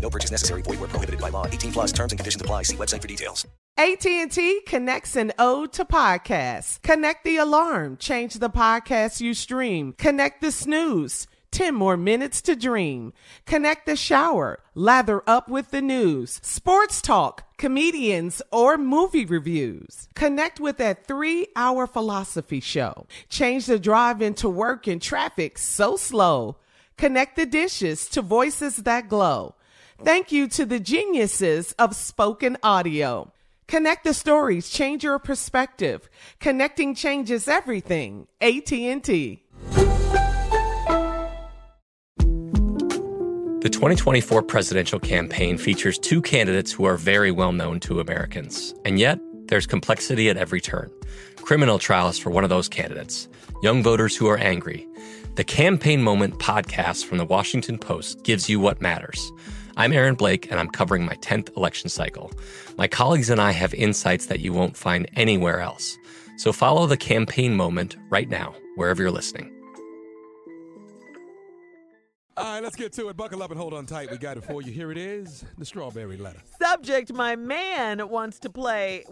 No purchase necessary. Void where prohibited by law. 18 plus terms and conditions apply. See website for details. AT&T connects an ode to podcasts. Connect the alarm. Change the podcast you stream. Connect the snooze. 10 more minutes to dream. Connect the shower. Lather up with the news. Sports talk, comedians, or movie reviews. Connect with that three hour philosophy show. Change the drive into work in traffic so slow. Connect the dishes to voices that glow. Thank you to the geniuses of spoken audio. Connect the stories, change your perspective. Connecting changes everything. AT&T. The 2024 presidential campaign features two candidates who are very well known to Americans. And yet, there's complexity at every turn. Criminal trials for one of those candidates, young voters who are angry. The Campaign Moment podcast from the Washington Post gives you what matters. I'm Aaron Blake, and I'm covering my 10th election cycle. My colleagues and I have insights that you won't find anywhere else. So follow the campaign moment right now, wherever you're listening. All right, let's get to it. Buckle up and hold on tight. We got it for you. Here it is the strawberry letter. Subject My man wants to play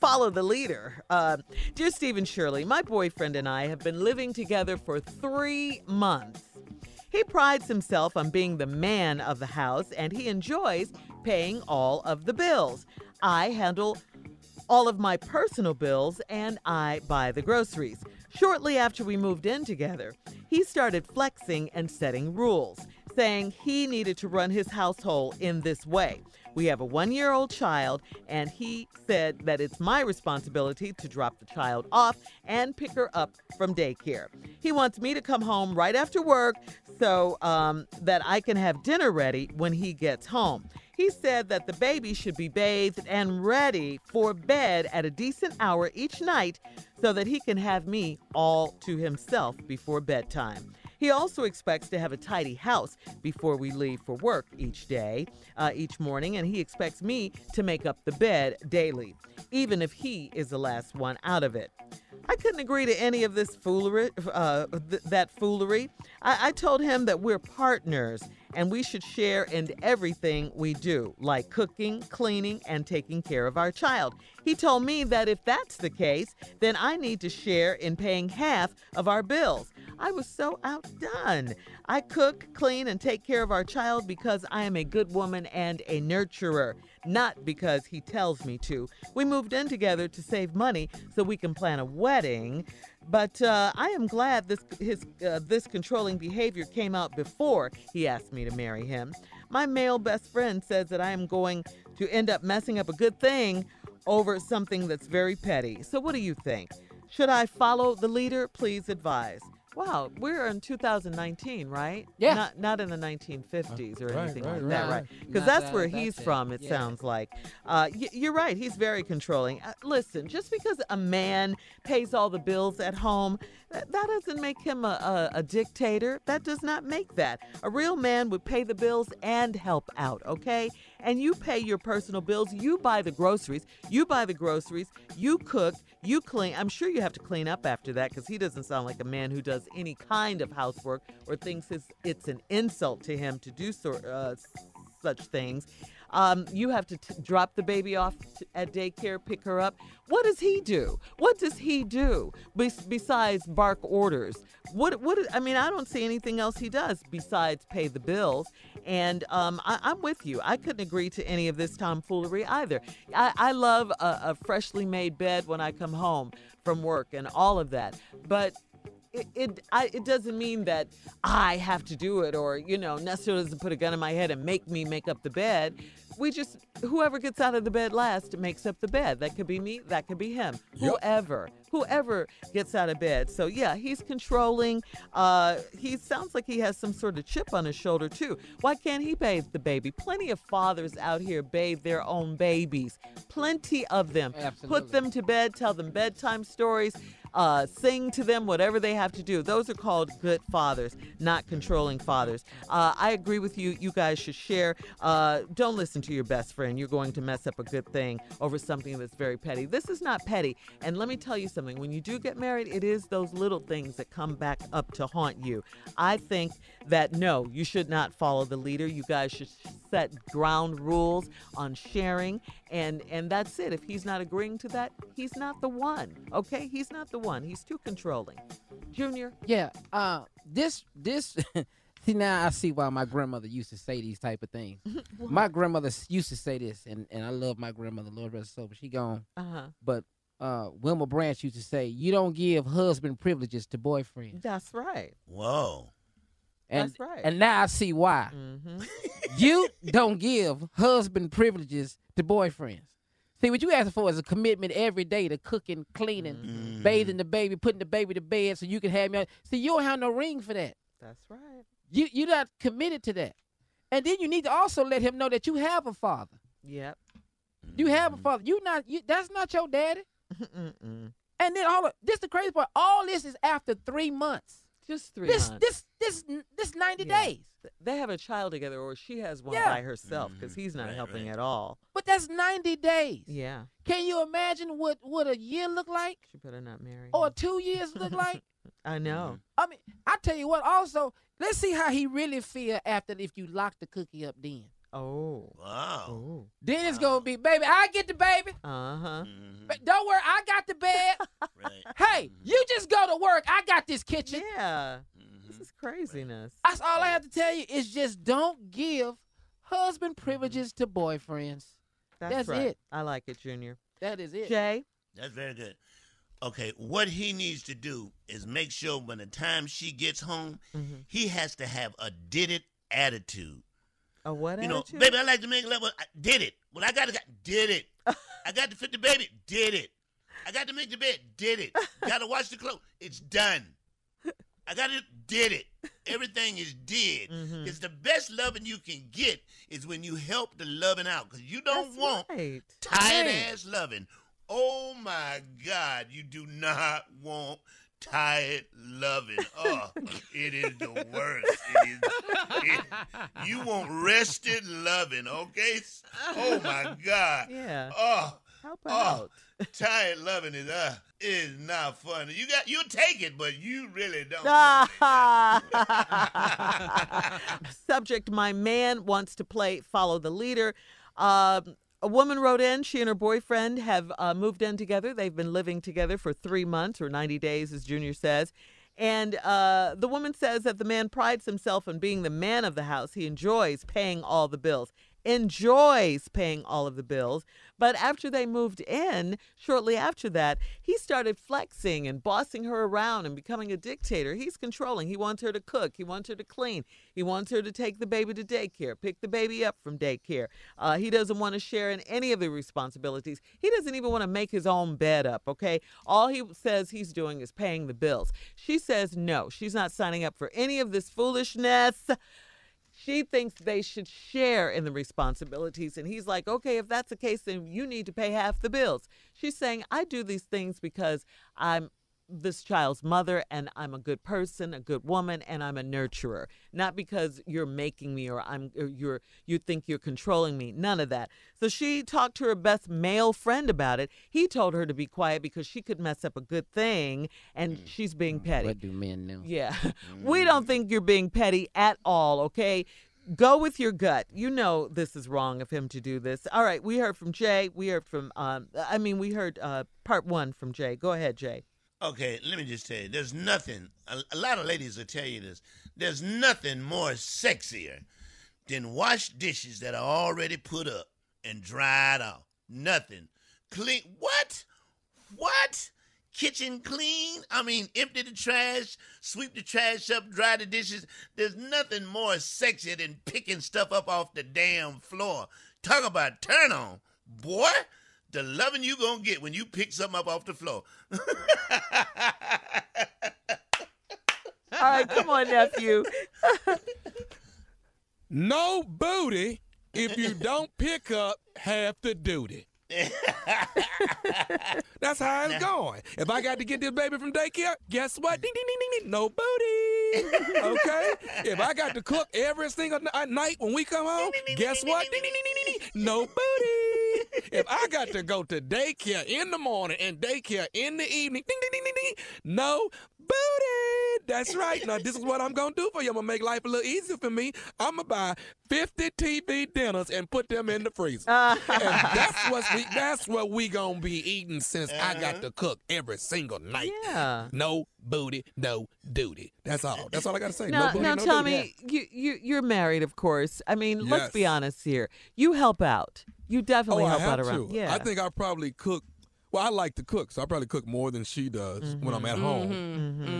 Follow the Leader. Uh, Dear Steve and Shirley, my boyfriend and I have been living together for three months. He prides himself on being the man of the house and he enjoys paying all of the bills. I handle all of my personal bills and I buy the groceries. Shortly after we moved in together, he started flexing and setting rules, saying he needed to run his household in this way. We have a one year old child, and he said that it's my responsibility to drop the child off and pick her up from daycare. He wants me to come home right after work so um, that I can have dinner ready when he gets home. He said that the baby should be bathed and ready for bed at a decent hour each night so that he can have me all to himself before bedtime. He also expects to have a tidy house before we leave for work each day, uh, each morning, and he expects me to make up the bed daily, even if he is the last one out of it. I couldn't agree to any of this foolery, uh, th- that foolery. I-, I told him that we're partners and we should share in everything we do, like cooking, cleaning, and taking care of our child. He told me that if that's the case, then I need to share in paying half of our bills. I was so outdone. I cook, clean, and take care of our child because I am a good woman and a nurturer, not because he tells me to. We moved in together to save money so we can plan a wedding. But uh, I am glad this his uh, this controlling behavior came out before he asked me to marry him. My male best friend says that I am going to end up messing up a good thing over something that's very petty. So what do you think? Should I follow the leader? Please advise. Wow, we're in 2019, right? Yeah. Not not in the 1950s or right, anything right, like that, right. right? Because that's that- where that's he's it. from. It Yeah. sounds like. Uh, y- you're right. He's very controlling. Uh, listen, just because a man pays all the bills at home, that, that doesn't make him a, a, a dictator. That does not make that. A real man would pay the bills and help out. Okay, and you pay your personal bills. You buy the groceries. You buy the groceries. You cook. You clean. I'm sure you have to clean up after that because he doesn't sound like a man who does any kind of housework or thinks it's, it's an insult to him to do so, uh, such things. Um, you have to t- drop the baby off t- at daycare, pick her up. What does he do? What does he do bes- besides bark orders? What? What? I mean, I don't see anything else he does besides pay the bills. And um, I, I'm with you. I couldn't agree to any of this tomfoolery either. I, I love a, a freshly made bed when I come home from work and all of that. But it it, I, it doesn't mean that I have to do it or you know Nestor doesn't put a gun in my head and make me make up the bed. We just whoever gets out of the bed last makes up the bed. That could be me. That could be him. Whoever whoever gets out of bed. So yeah, he's controlling. Uh, he sounds like he has some sort of chip on his shoulder too. Why can't he bathe the baby? Plenty of fathers out here bathe their own babies. Plenty of them. Absolutely. Put them to bed. Tell them bedtime stories uh, sing to them, whatever they have to do. Those are called good fathers, not controlling fathers. Uh, I agree with you. You guys should share. Uh, don't listen to your best friend. You're going to mess up a good thing over something that's very petty. This is not petty. And let me tell you something. When you do get married, it is those little things that come back up to haunt you. I think that no, you should not follow the leader. You guys should set ground rules on sharing and and that's it. If he's not agreeing to that, he's not the one. Okay? He's not the one. He's too controlling. Junior, Yeah. Uh, this this. see now I see why my grandmother used to say these type of things. my grandmother used to say this, and, and I love my grandmother. Lord rest her soul, but she gone. uh-huh. But uh, Wilma Branch used to say, "You don't give husband privileges to boyfriends." That's right. Whoa. And, That's right. And now I see why. Mm-hmm. you don't give husband privileges to boyfriends. See, what you asking for is a commitment every day to cooking, cleaning, Mm-hmm. bathing the baby, putting the baby to bed so you can have me. on- See, you don't have no ring for that. That's right. You you're not committed to that. And then you need to also let him know that you have a father. Yep. You have a father. You not you that's not your daddy. And then all of this the crazy part, all this is after three months. Just three This months. this this this 90 Yeah. days. They have a child together, or she has one Yeah. by herself mm, because he's not Right, helping right. at all. But that's 90 days. Yeah. Can you imagine what what a year look like? She better not marry. Or him. two years look like? I know. Mm-hmm. I mean, I tell you what. Also, let's see how he really feel after if you lock the cookie up. Then, Oh. Wow. Oh. then it's gonna be, baby. I get the baby. Uh huh. Mhm. But don't worry, I got the bed. Right. hey, you just go to work. I got this kitchen. Yeah. This Mhm. is craziness. That's all I have to tell you is just don't give husband privileges to boyfriends. That's, That's right. it. I like it, Junior. That is it. Jay. That's very good. Okay, what he needs to do is make sure when the time she gets home, Mm-hmm. he has to have a did it attitude. A what You know, baby, I like to make love. I did it. Well, I got to did it. I got to fit the baby. Did it. I got to make the bed. Did it. Got to wash the clothes. It's done. I got to did it. Everything is did. Mhm. It's the best loving you can get is when you help the loving out because you don't That's want right. tired Right. ass loving. Oh my God, you do not want tired loving. Oh, it is the worst. It is, it- you want rested loving, okay? Oh my God. Yeah. Oh, Help oh, out. tired loving is uh is not fun. You got you take it, but you really don't. Subject: My man wants to play follow the leader. Um, a woman wrote in. She and her boyfriend have uh, moved in together. They've been living together for three months or 90 days, as Junior says. And uh, the woman says that the man prides himself on being the man of the house. He enjoys paying all the bills. Enjoys paying all of the bills. But after they moved in, shortly after that, he started flexing and bossing her around and becoming a dictator. He's controlling. He wants her to cook. He wants her to clean. He wants her to take the baby to daycare, pick the baby up from daycare. Uh, he doesn't want to share in any of the responsibilities. He doesn't even want to make his own bed up, okay? All he says he's doing is paying the bills. She says no, she's not signing up for any of this foolishness. She thinks they should share in the responsibilities. And he's like, okay, if that's the case, then you need to pay half the bills. She's saying, I do these things because I'm this child's mother and I'm a good person, a good woman, and I'm a nurturer. Not because you're making me or I'm or you're you think you're controlling me. None of that. So she talked to her best male friend about it. He told her to be quiet because she could mess up a good thing and she's being petty. What do men know? Yeah. We don't think you're being petty at all, okay? Go with your gut. You know this is wrong of him to do this. All right, we heard from Jay. We heard from um I mean we heard uh part 1 from Jay. Go ahead, Jay. Okay, let me just tell you, there's nothing, a, a lot of ladies will tell you this, there's nothing more sexier than wash dishes that are already put up and dried off. Nothing. Clean, what? What? Kitchen clean? I mean, empty the trash, sweep the trash up, dry the dishes. There's nothing more sexy than picking stuff up off the damn floor. Talk about turn on, boy. The loving you gonna get when you pick something up off the floor. All right, come on, nephew. No booty if you don't pick up half the duty. That's how it's going. If I got to get this baby from daycare, guess what? Ding, ding, ding, ding, ding. No booty. Okay? If I got to cook every single night when we come home, guess what? Ding, ding, ding, ding, ding, ding. No booty. If I got to go to daycare in the morning and daycare in the evening, ding, ding, ding, ding, ding. No. That's right. Now, this is what I'm going to do for you. I'm going to make life a little easier for me. I'm going to buy 50 TV dinners and put them in the freezer. Uh. and that's what we that's what we going to be eating since I got uh-huh. to cook every single night. Yeah. No booty, no duty. That's all. That's all I got to say. Now, no booty, now no Tommy, duty. you, you you're married, of course. I mean, let's be honest here. You help out. You definitely oh, help I have out around. to. Yeah. I think I probably cook. Well, I like to cook, so I probably cook more than she does when I'm at home.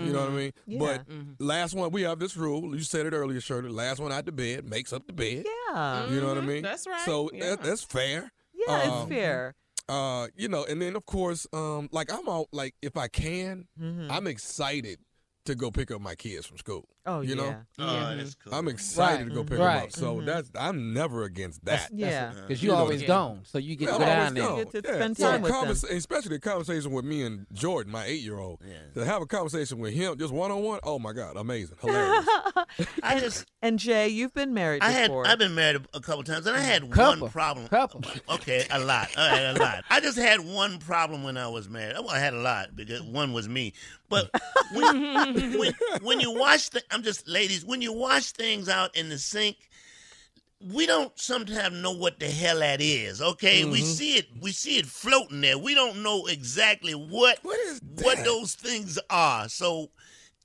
You know what I mean? Yeah. But last one, we have this rule. You said it earlier, Shirley. Last one out the bed makes up the bed. Yeah. You know what I mean? That's right. So Yeah. that, that's fair. Yeah, it's Um, fair. Uh, you know, and then of course, um, like I'm all like, if I can, Mhm. I'm excited to go pick up my kids from school. Oh, you yeah. know, Oh, that's cool. I'm excited Right. to go pick Right. them up. So Mhm. that's I'm never against that. Yeah. Because You you always yeah. gone, so you get Yeah, to go down there. gone. You get to Yeah. spend So time with them. Especially the conversation with me and Jordan, my eight year old. Yeah. To have a conversation with him just one on one, oh my God, amazing. Hilarious. I just, And Jay, you've been married I had, before. I've been married a, a couple times, and I had Couple. one problem. Couple. Okay, a lot. I had a lot. I just had one problem when I was married. Well, I had a lot because one was me. But when, when, when you wash the, I'm just ladies, when you wash things out in the sink, we don't sometimes know what the hell that is. Okay, we mm-hmm. see it, we see it floating there. We don't know exactly what What is what those things are. So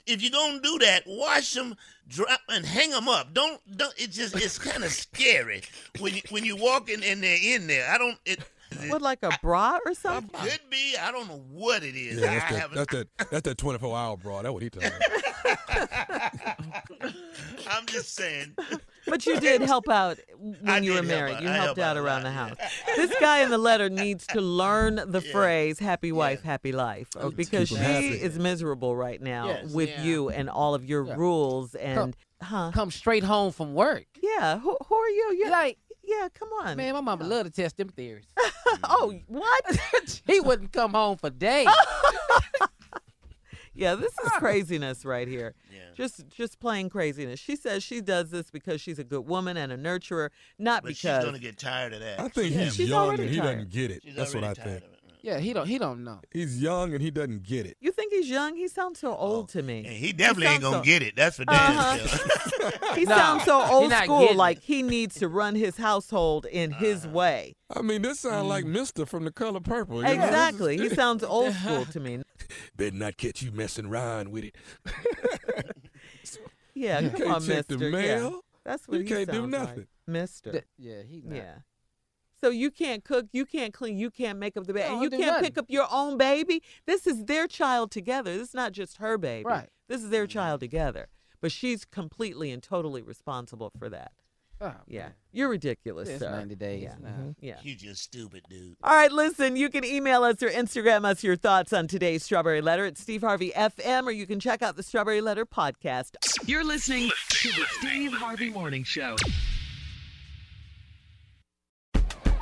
if you're gonna do that, wash them, drop, and hang them up. Don't don't. It just it's kind of scary when you when you walk in and they're in there. I don't. It, What, like a bra or something? could be. I don't know what it is. Yeah, that's that, that's that that's that 24 hour bra. That's what he told me. I'm just saying. But you did help out when I you were did help married. out. You I helped helped out out around lot, the house. yeah. This guy in the letter needs to learn the Yeah. phrase "happy wife, Yeah. happy life" uh, Oh, because she happy. is miserable right now Yes. with Yeah. you and all of your Yeah. rules and huh? Come straight home from work. Yeah, who, who are you? Yeah, Like, yeah, come on. man, my mama love to test them theories. oh, what? he wouldn't come home for days. Oh. yeah, this is craziness right here. Yeah. Just just plain craziness. She says she does this because she's a good woman and a nurturer, not But she's because gonna get tired of that. I think Yeah, he's she's young already and he tired. doesn't get it. She's That's what I already think. of it. Yeah, he don't. He don't know. He's young and he doesn't get it. you think he's young. He sounds so old Oh, to me. And he definitely ain't gonna so- get it. That's for damn Uh-huh. sure. He Nah, sounds so he old not school, getting like he needs to run his household in his Uh-huh. way. I mean, this sounds like Mister from the Color Purple. you know? Exactly. He sounds old school to me. Better not catch you messing around with it. Yeah, You come can't on, check the mister. mail. Yeah, that's what You he can't do sounds like. nothing. Mister. Th- yeah, he not. Yeah. So you can't cook, you can't clean, you can't make up the bed, No, and you can't nothing. pick up your own baby. This is their child together. This is not just her baby. Right. This is their child together. But she's completely and totally responsible for that. Oh, Yeah. man. You're ridiculous, It's sir. 90 days. Yeah. Nah. mhm, Yeah. You just stupid, dude. All right, listen, you can email us or Instagram us your thoughts on today's Strawberry Letter at Steve Harvey FM, or you can check out the Strawberry Letter podcast. You're listening to the Steve Harvey Morning Show.